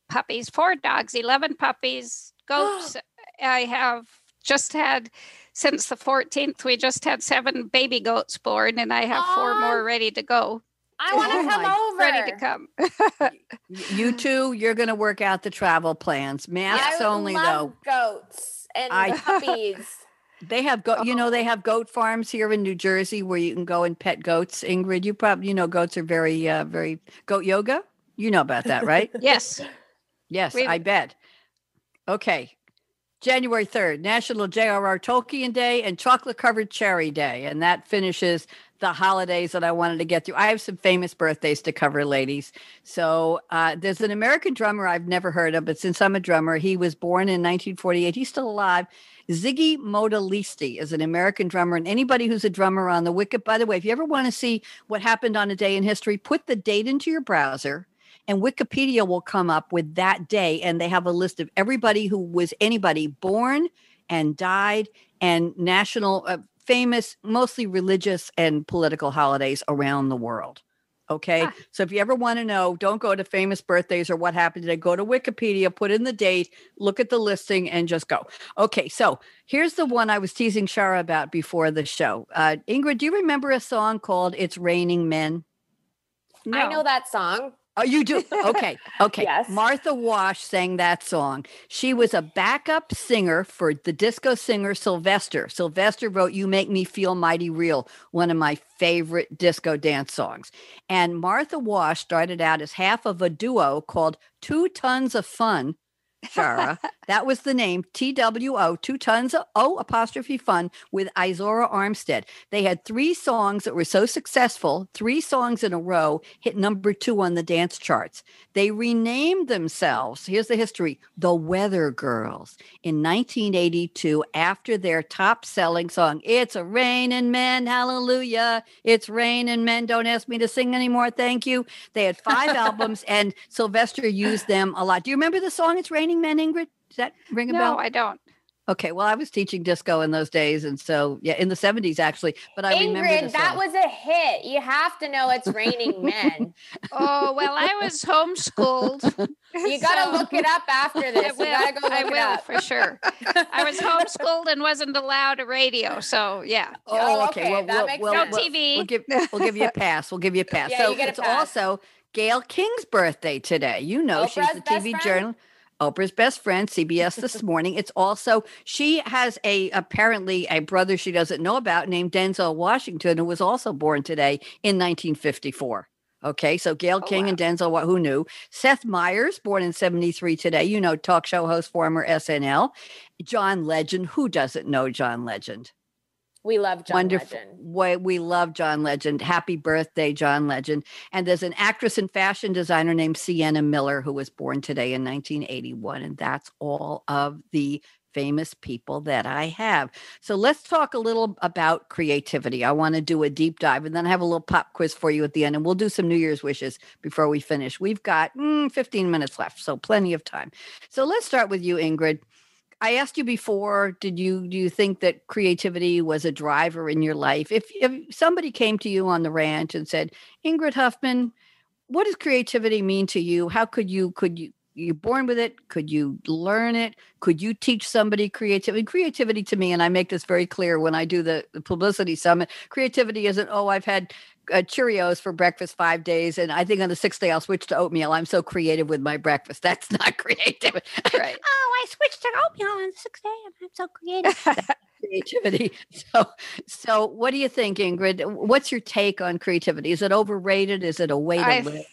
puppies, four dogs, eleven puppies, goats. I have just had since the 14th. We just had seven baby goats born, and I have Aww. four more ready to go. I want to oh come over. Ready to come. you two, you're going to work out the travel plans. Masks only, though. Goats and I, puppies. They have goat. You know, they have goat farms here in New Jersey where you can go and pet goats. Ingrid, you probably you know goats are very, uh, very goat yoga. You know about that, right? yes. Yes, We've, I bet. Okay. January 3rd, National J.R.R. Tolkien Day and Chocolate Covered Cherry Day. And that finishes the holidays that I wanted to get through. I have some famous birthdays to cover, ladies. So uh, there's an American drummer I've never heard of, but since I'm a drummer, he was born in 1948. He's still alive. Ziggy Modeliste is an American drummer, and anybody who's a drummer on the Wicked, by the way, if you ever want to see what happened on a day in history, put the date into your browser and Wikipedia will come up with that day, and they have a list of everybody who was anybody born and died and national, uh, famous, mostly religious and political holidays around the world. Okay. Ah. So if you ever want to know, don't go to famous birthdays or what happened today. Go to Wikipedia, put in the date, look at the listing, and just go. Okay. So here's the one I was teasing Shara about before the show. Uh, Ingrid, do you remember a song called It's Raining Men? No. I know that song. Oh, you do? Okay. Okay. yes. Martha Wash sang that song. She was a backup singer for the disco singer Sylvester. Sylvester wrote You Make Me Feel Mighty Real, one of my favorite disco dance songs. And Martha Wash started out as half of a duo called Two Tons of Fun Shara. that was the name TWO, two tons of O apostrophe fun with Izora Armstead. They had three songs that were so successful, three songs in a row hit number two on the dance charts. They renamed themselves, here's the history, the Weather Girls in 1982 after their top selling song, It's a Raining Men, Hallelujah. It's Raining Men. Don't ask me to sing anymore. Thank you. They had five albums and Sylvester used them a lot. Do you remember the song, It's Raining Men, Ingrid? Does that ring a no, bell? No, I don't. Okay, well, I was teaching disco in those days, and so yeah, in the seventies actually. But I Ingrid, remember that was a hit. You have to know it's raining men. oh well, I was homeschooled. You got to so look it up after this. I will, you got to go look I it will, up for sure. I was homeschooled and wasn't allowed a radio, so yeah. Oh, okay. Oh, okay. Well, that we'll, makes we'll, no sense. TV. We'll give we'll give you a pass. We'll give you a pass. Yeah, so you get a it's pass. also Gayle King's birthday today. You know, Oprah's she's the TV friend? Oprah's best friend, CBS this morning. It's also she has a apparently a brother she doesn't know about named Denzel Washington, who was also born today in 1954. Okay, so Gayle Oh, King wow. and Denzel, what who knew? Seth Meyers, born in 73 today, you know, talk show host, former SNL. John Legend, who doesn't know John Legend? We love John Wonderful. Legend. Way we love John Legend. Happy birthday, John Legend. And there's an actress and fashion designer named Sienna Miller who was born today in 1981. And that's all of the famous people that I have. So let's talk a little about creativity. I want to do a deep dive and then I have a little pop quiz for you at the end. And we'll do some New Year's wishes before we finish. We've got mm, 15 minutes left, so plenty of time. So let's start with you, Ingrid. I asked you before, did you do you think that creativity was a driver in your life? If if somebody came to you on the ranch and said, Ingrid Huffman, what does creativity mean to you? How could you could you you born with it? Could you learn it? Could you teach somebody creativity? Creativity to me, and I make this very clear when I do the, the publicity summit, creativity isn't, oh, I've had uh, Cheerios for breakfast five days, and I think on the sixth day I'll switch to oatmeal. I'm so creative with my breakfast. That's not creative. Right. oh, I switched to oatmeal on the sixth day, and I'm so creative. Creativity. So, so what do you think, Ingrid? What's your take on creativity? Is it overrated? Is it a way to I live?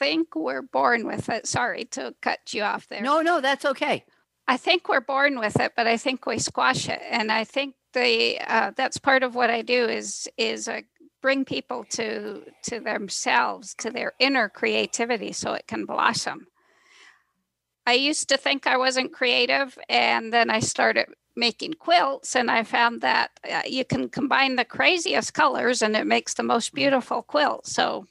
think we're born with it. Sorry to cut you off there. No, no, that's okay. I think we're born with it, but I think we squash it, and I think the uh, that's part of what I do is is uh, bring people to to themselves, to their inner creativity, so it can blossom. I used to think I wasn't creative, and then I started making quilts, and I found that uh, you can combine the craziest colors, and it makes the most beautiful quilt. So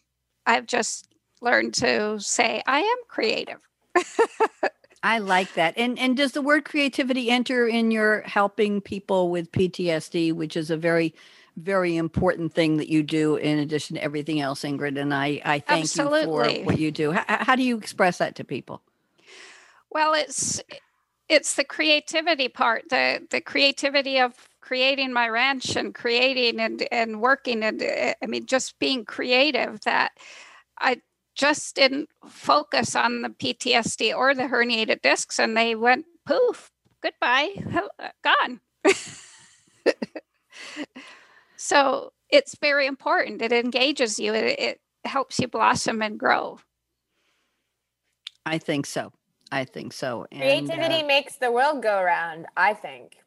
I've just learned to say I am creative. I like that. And and does the word creativity enter in your helping people with PTSD, which is a very very important thing that you do in addition to everything else, Ingrid. And I, I thank you for what you do. How, how do you express that to people? Well, it's it's the creativity part, the the creativity of creating my ranch and creating and and working and I mean just being creative that I just didn't focus on the PTSD or the herniated discs and they went poof, goodbye, uh, gone. so it's very important. It engages you. It, it helps you blossom and grow. I think so. I think so. And, Creativity uh, makes the world go around, I think.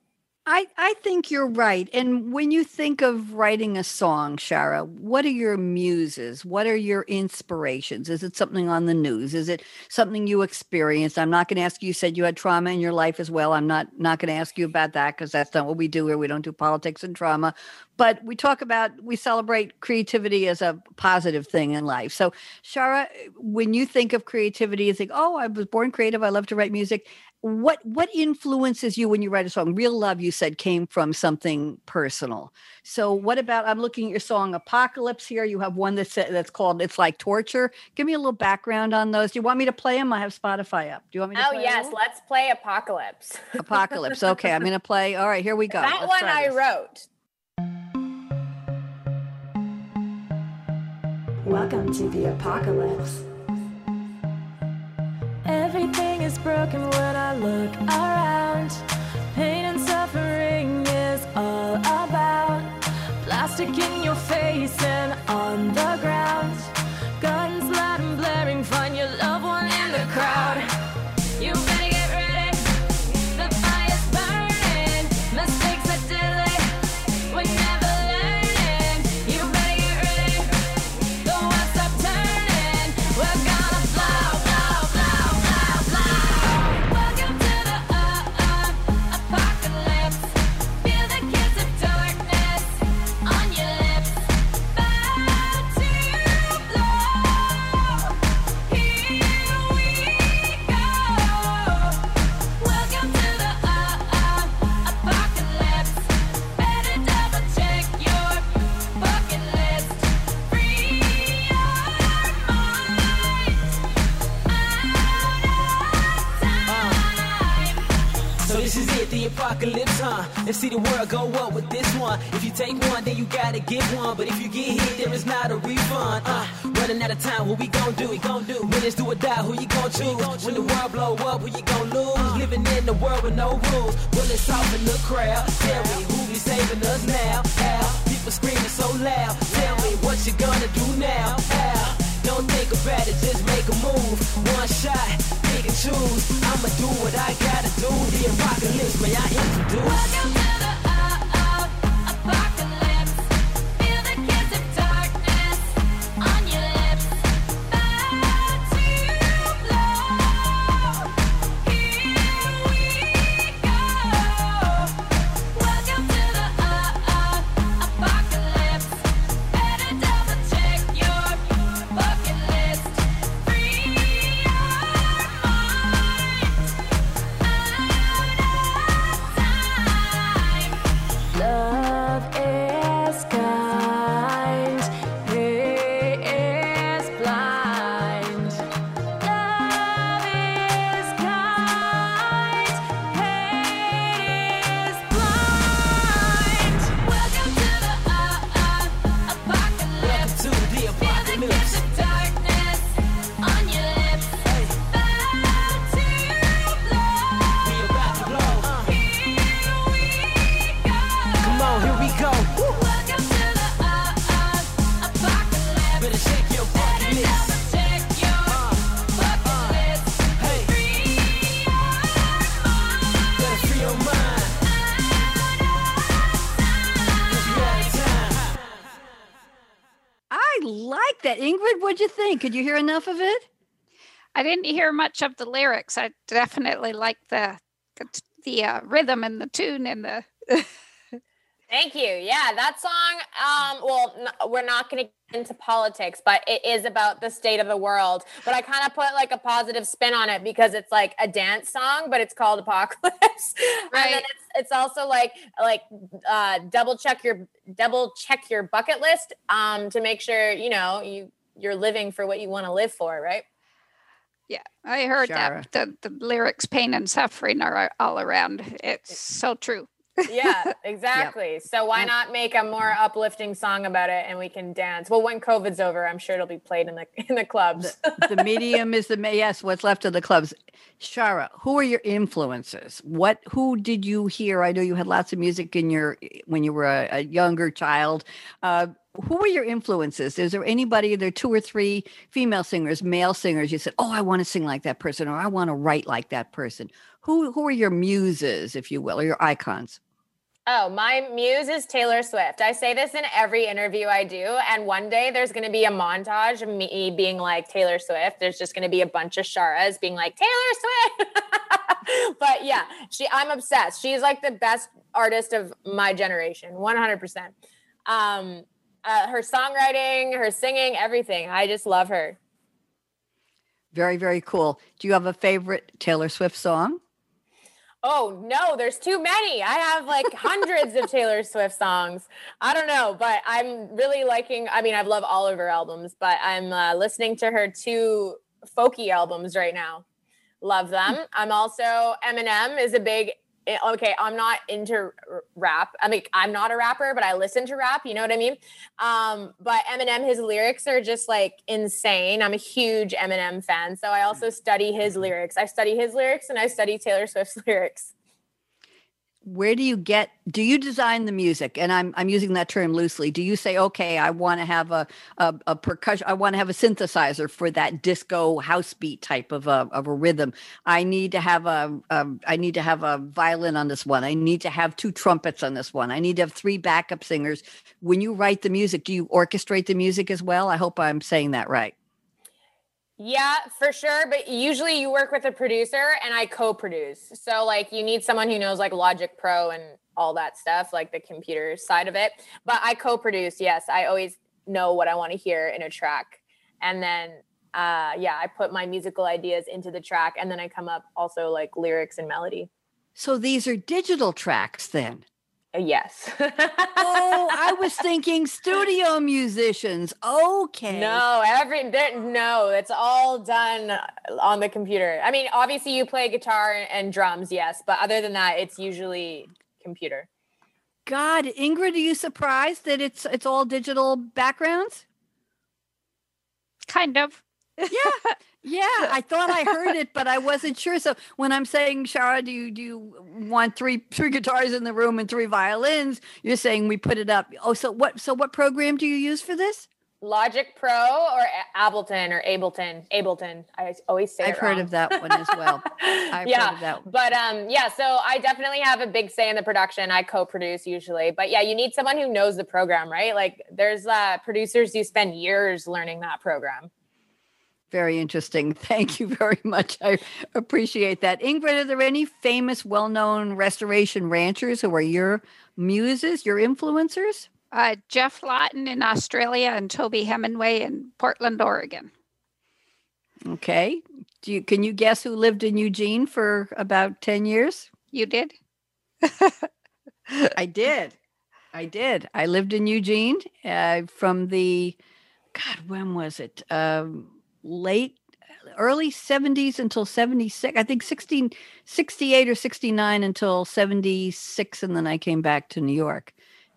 I, I think you're right. And when you think of writing a song, Shara, what are your muses? What are your inspirations? Is it something on the news? Is it something you experienced? I'm not going to ask you, you said you had trauma in your life as well. I'm not not going to ask you about that because that's not what we do here. We don't do politics and trauma. But we talk about we celebrate creativity as a positive thing in life. So Shara, when you think of creativity, you think, oh, I was born creative. I love to write music. What what influences you when you write a song? Real love you said came from something personal. So what about i'm looking at your song apocalypse here. You have one that's that's called it's like torture. Give me a little background on those. Do you want me to play them i have spotify up. Do you want me to oh yes. let's play apocalypse. Apocalypse. Okay i'm going to play all right here we go. That let's one i this. wrote welcome to the apocalypse Everything is broken when I look around. Pain and suffering is all about. Plastic in your face and on the ground. Apocalypse, see the world go up with this one. If you take one, then you gotta get one. But if you get hit, there is not a refund. Uh, running out of time, what we gon' do? We gon' do. When it's do or die, who you gon' choose? When the world blow up, who you gon' lose? Living in the world with no rules. Bullets off in the crowd. Tell me who be saving us now? How? People screaming so loud. Tell me what you gonna do now? How? Don't think about it, just make a move. One shot, and choose. I'ma do what I gotta do. The apocalypse, may I introduce? Welcome what'd you? Could you hear enough of it? I didn't hear much of the lyrics. I definitely like the the, the uh, rhythm and the tune and the. Thank you. Yeah, that song. Um, well, n- we're not going to get into politics, but it is about the state of the world. But I kind of put like a positive spin on it because it's like a dance song, but it's called Apocalypse. And then Right. it's it's also like like uh, double check your double check your bucket list um, to make sure you know you you're living for what you want to live for, right? Yeah, I heard Shara. that the, the lyrics "pain and suffering" are all around. It's so true. Yeah, exactly. So why And- not make a more uplifting song about it and we can dance? Well, when COVID's over, I'm sure it'll be played in the in the clubs. the medium is the yes what's left of the clubs shara who are your influences what who did you hear i know you had lots of music in your when you were a, a younger child uh, who were your influences? Is there anybody, there two or three female singers, male singers, you said, oh, I want to sing like that person, or I want to write like that person? Who, who are your muses, if you will, or your icons? Oh, my muse is Taylor Swift. I say this in every interview I do. And one day there's going to be a montage of me being like Taylor Swift. There's just going to be a bunch of Sharas being like Taylor Swift. but yeah, she I'm obsessed. She's like the best artist of my generation, 100%. Um, uh, her songwriting, her singing, everything. I just love her. Very, very cool. Do you have a favorite Taylor Swift song? Oh no, there's too many. I have like hundreds of Taylor Swift songs. I don't know, but I'm really liking. I mean, I love all of her albums, but I'm uh, listening to her two folky albums right now. Love them. I'm also Eminem is a big Eh, okay, I'm not into rap. I mean, I'm not a rapper, but I listen to rap. You know what I mean? Um, but Eminem, his lyrics are just like insane. I'm a huge Eminem fan. So I also mm. study his mm-hmm. lyrics. I study his lyrics and I study Taylor Swift's lyrics where do you get do you design the music? And i'm i'm using that term loosely. Do you say okay i want to have a, a, a percussion i want to have a synthesizer for that disco house beat type of a, of a rhythm. I need to have a, a i need to have a violin on this one. I need to have two trumpets on this one. I need to have three backup singers. When you write the music do you orchestrate the music as well? I hope i'm saying that right yeah, for sure. But usually you work with a producer and I co produce. So, like, you need someone who knows like Logic Pro and all that stuff, like the computer side of it. But I co produce. Yes, I always know what I want to hear in a track. And then, uh, yeah, I put my musical ideas into the track and then I come up also like lyrics and melody. So these are digital tracks then? Uh, yes. oh, I was thinking studio musicians. Okay. No, every no, it's all done on the computer. I mean, obviously you play guitar and drums, yes, but other than that, it's usually computer. God, Ingrid, are you surprised that it's it's all digital backgrounds? Kind of. Yeah. Yeah, I thought I heard it, but I wasn't sure. So when I'm saying, Shara, do you do you want three three guitars in the room and three violins? You're saying we put it up. Oh, so what? So what program do you use for this? Logic Pro or Ableton or Ableton. Ableton. I always say. I've heard of that one as well. I've heard of that one. yeah, but um, yeah. So I definitely have a big say in the production. I co-produce usually, but yeah, you need someone who knows the program, right? Like there's uh, producers who spend years learning that program. Very interesting. Thank you very much. I appreciate that. Ingrid, are there any famous, well known restoration ranchers who are your muses, your influencers? Uh, Geoff Lawton in Australia and Toby Hemenway in Portland, Oregon. Okay. Do you, can you guess who lived in Eugene for about 10 years? You did? I did. I did. I lived in Eugene uh, from the, God, when was it? Um, late early 70s until 76 i think 16 68 or 69 until 76 and then i came back to new york.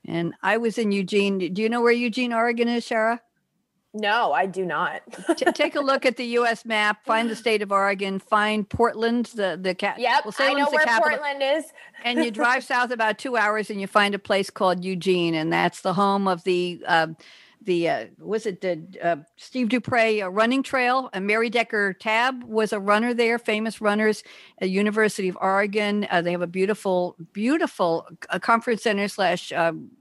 And i was in eugene. Do you know where eugene oregon is shara? No i do not. T- take a look at the us map find the state of oregon find portland the the cap yep well, i know where capital, portland is. and you drive south about two hours and you find a place called eugene and that's the home of the uh, the uh, was it the uh, Steve Dupre uh, running trail and Mary Decker Tabb was a runner there, famous runners University of Oregon. Uh, they have a beautiful, beautiful uh, conference center slash um,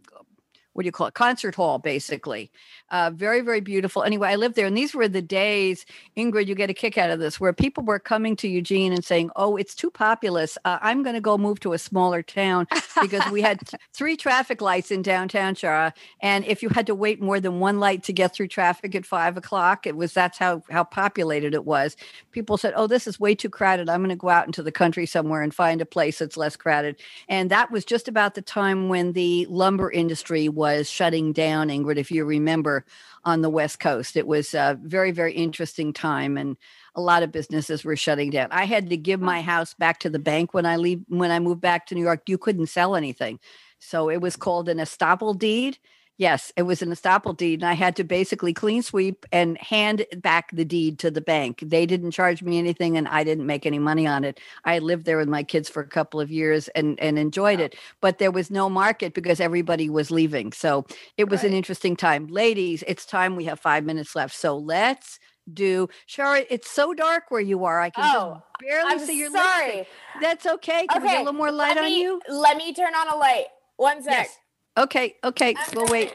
what do you call it concert hall basically uh, very very beautiful. Anyway i lived there and these were the days ingrid you get a kick out of this where people were coming to eugene and saying oh it's too populous. Uh, i'm going to go move to a smaller town because we had three traffic lights in downtown shara and if you had to wait more than one light to get through traffic at five o'clock it was that's how how populated it was. People said oh this is way too crowded. I'm going to go out into the country somewhere and find a place that's less crowded. And that was just about the time when the lumber industry was was shutting down, Ingrid, if you remember, on the West Coast. It was a very, very interesting time, and a lot of businesses were shutting down. I had to give my house back to the bank when I leave when I moved back to New York. You couldn't sell anything, so it was called an estoppel deed. Yes, it was an estoppel deed, and I had to basically clean sweep and hand back the deed to the bank. They didn't charge me anything, and I didn't make any money on it. I lived there with my kids for a couple of years and and enjoyed it, but there was no market because everybody was leaving. So it was an interesting time, ladies. It's time. We have five minutes left, so let's do. Shara, it's so dark where you are. I can Oh, just barely I'm see your sorry. That's okay. Can we get a little more light let on you? Let me turn on a light. One sec. Yes. Okay. Okay. I'm We'll wait.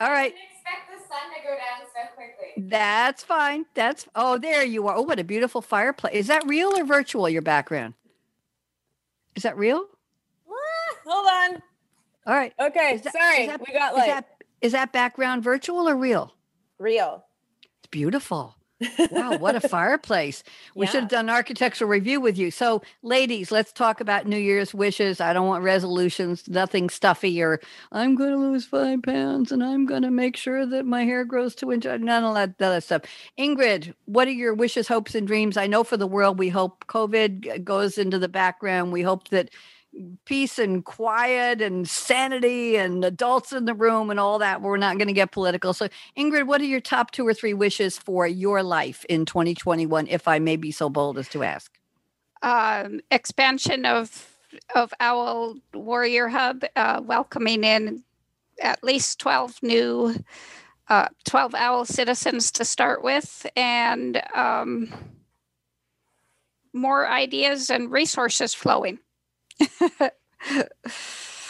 All right. didn't expect the sun to go down so quickly. That's fine. That's oh, there you are. Oh, what a beautiful fireplace. Is that real or virtual? Your background? Is that real? Ah, Hold on. All right. Okay, that- sorry. that- we got like. Is that is that background virtual or real? Real. It's beautiful. Wow, what a fireplace. We should have done an architectural review with you. So, ladies, let's talk about New Year's wishes. I don't want resolutions, nothing stuffy or I'm going to lose five pounds and I'm going to make sure that my hair grows two inches. None of that, that stuff. Ingrid, what are your wishes, hopes, and dreams? I know for the world, we hope COVID goes into the background. We hope that peace and quiet and sanity and adults in the room and all that. We're not going to get political. So, Ingrid, what are your top two or three wishes for your life in 2021, if I may be so bold as to ask? um, expansion of of Owl Warrior Hub, uh, welcoming in at least twelve new, uh, twelve Owl citizens to start with, and um, more ideas and resources flowing.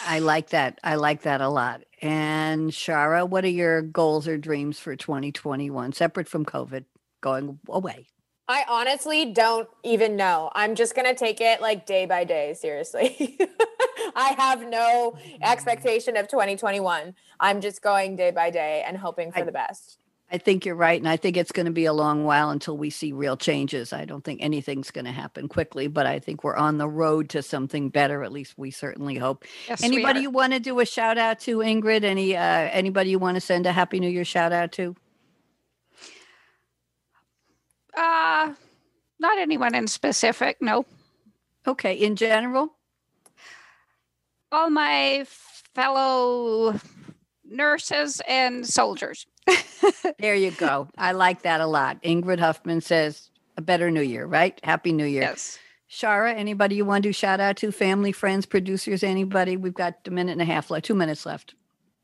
I like that. I like that a lot. And Shara, what are your goals or dreams for 2021, separate from COVID going away? I honestly don't even know. I'm just going to take it like day by day, seriously. I have no expectation of 2021. I'm just going day by day and hoping for I- the best. I think you're right. And I think it's going to be a long while until we see real changes. I don't think anything's going to happen quickly, but I think we're on the road to something better. At least we certainly hope. Yes, anybody you want to do a shout out to, Ingrid? Any uh, anybody you want to send a Happy New Year shout out to? Uh, not anyone in specific. No, Okay, in general. all my fellow nurses and soldiers. There you go. I like that a lot. Ingrid Huffman says a better New Year, right? Happy New Year. Yes. Shara, anybody you want to shout out to? Family, friends, producers, anybody? We've got a minute and a half left, two minutes left.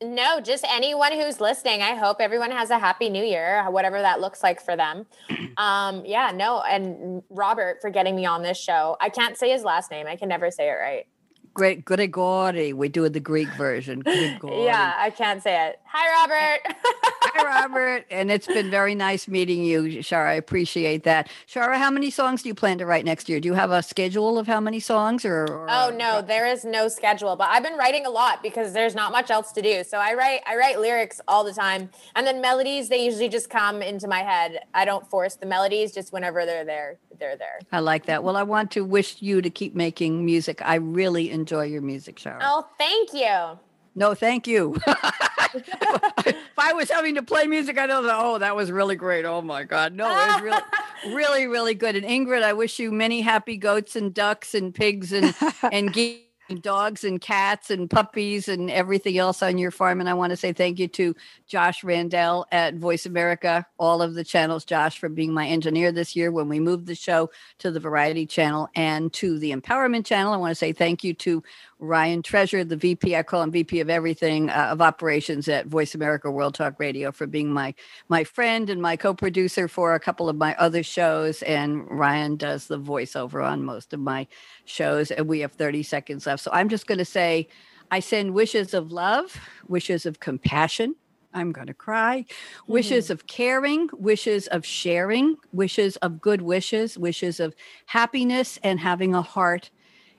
No, just anyone who's listening. I hope everyone has a happy new year, whatever that looks like for them. Um, yeah, no, and Robert for getting me on this show. I can't say his last name. I can never say it right. Great, Grigori. We do the Greek version. Yeah, I can't say it. Hi, Robert. Hi, Robert. And it's been very nice meeting you, Shara. I appreciate that. Shara, how many songs do you plan to write next year? Do you have a schedule of how many songs or? or Oh no, there is no schedule, but I've been writing a lot because there's not much else to do. So I write I write lyrics all the time. And then melodies, they usually just come into my head. I don't force the melodies, just whenever they're there, they're there. I like that. Well, I want to wish you to keep making music. I really enjoy your music, Shara. Oh, thank you. No, thank you. if I was having to play music, I know that, oh, that was really great. Oh my God. No, it was really, really, really good. And Ingrid, I wish you many happy goats and ducks and pigs and, and geese. and Dogs and cats and puppies and everything else on your farm. And I want to say thank you to Josh Randell at Voice America, all of the channels, Josh, for being my engineer this year when we moved the show to the Variety Channel and to the Empowerment Channel. I want to say thank you to Ryan Treasure, the VP, I call him VP of everything uh, of operations at Voice America World Talk Radio, for being my my friend and my co-producer for a couple of my other shows. And Ryan does the voiceover on most of my shows. And we have 30 seconds left, so I'm just going to say, I send wishes of love, wishes of compassion. I'm going to cry. Wishes of caring, wishes of sharing, wishes of good wishes, wishes of happiness and having a heart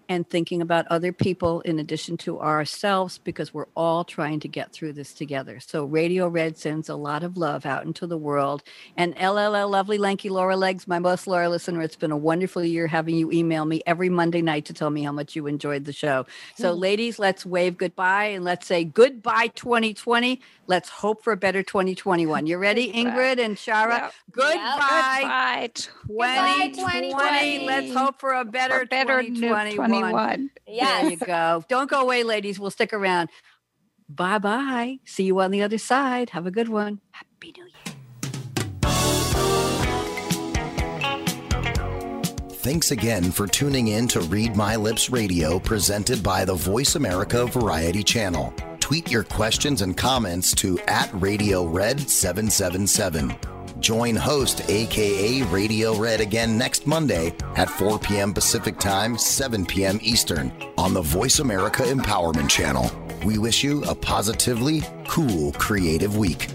and thinking about other people in addition to ourselves because we're all trying to get through this together. So Radio Red sends a lot of love out into the world. And LLL lovely lanky Laura Legs, my most loyal listener, it's been a wonderful year having you email me every Monday night to tell me how much you enjoyed the show. So mm-hmm. ladies, let's wave goodbye and let's say goodbye 2020. Let's hope for a better 2021. You ready, Ingrid and Shara? Yep. Goodbye. Goodbye. 2020. 2020. Let's hope for a better, For better 2021. 2021. There you go. Don't go away, ladies. We'll stick around. Bye bye. See you on the other side. Have a good one. Happy New Year. Thanks again for tuning in to Read My Lips Radio presented by the Voice America Variety Channel. Tweet your questions and comments to at Radio Red 777. Join host aka Radio Red again next Monday at 4 p.m. Pacific Time, 7 p.m. Eastern on the Voice America Empowerment Channel. We wish you a positively cool creative week.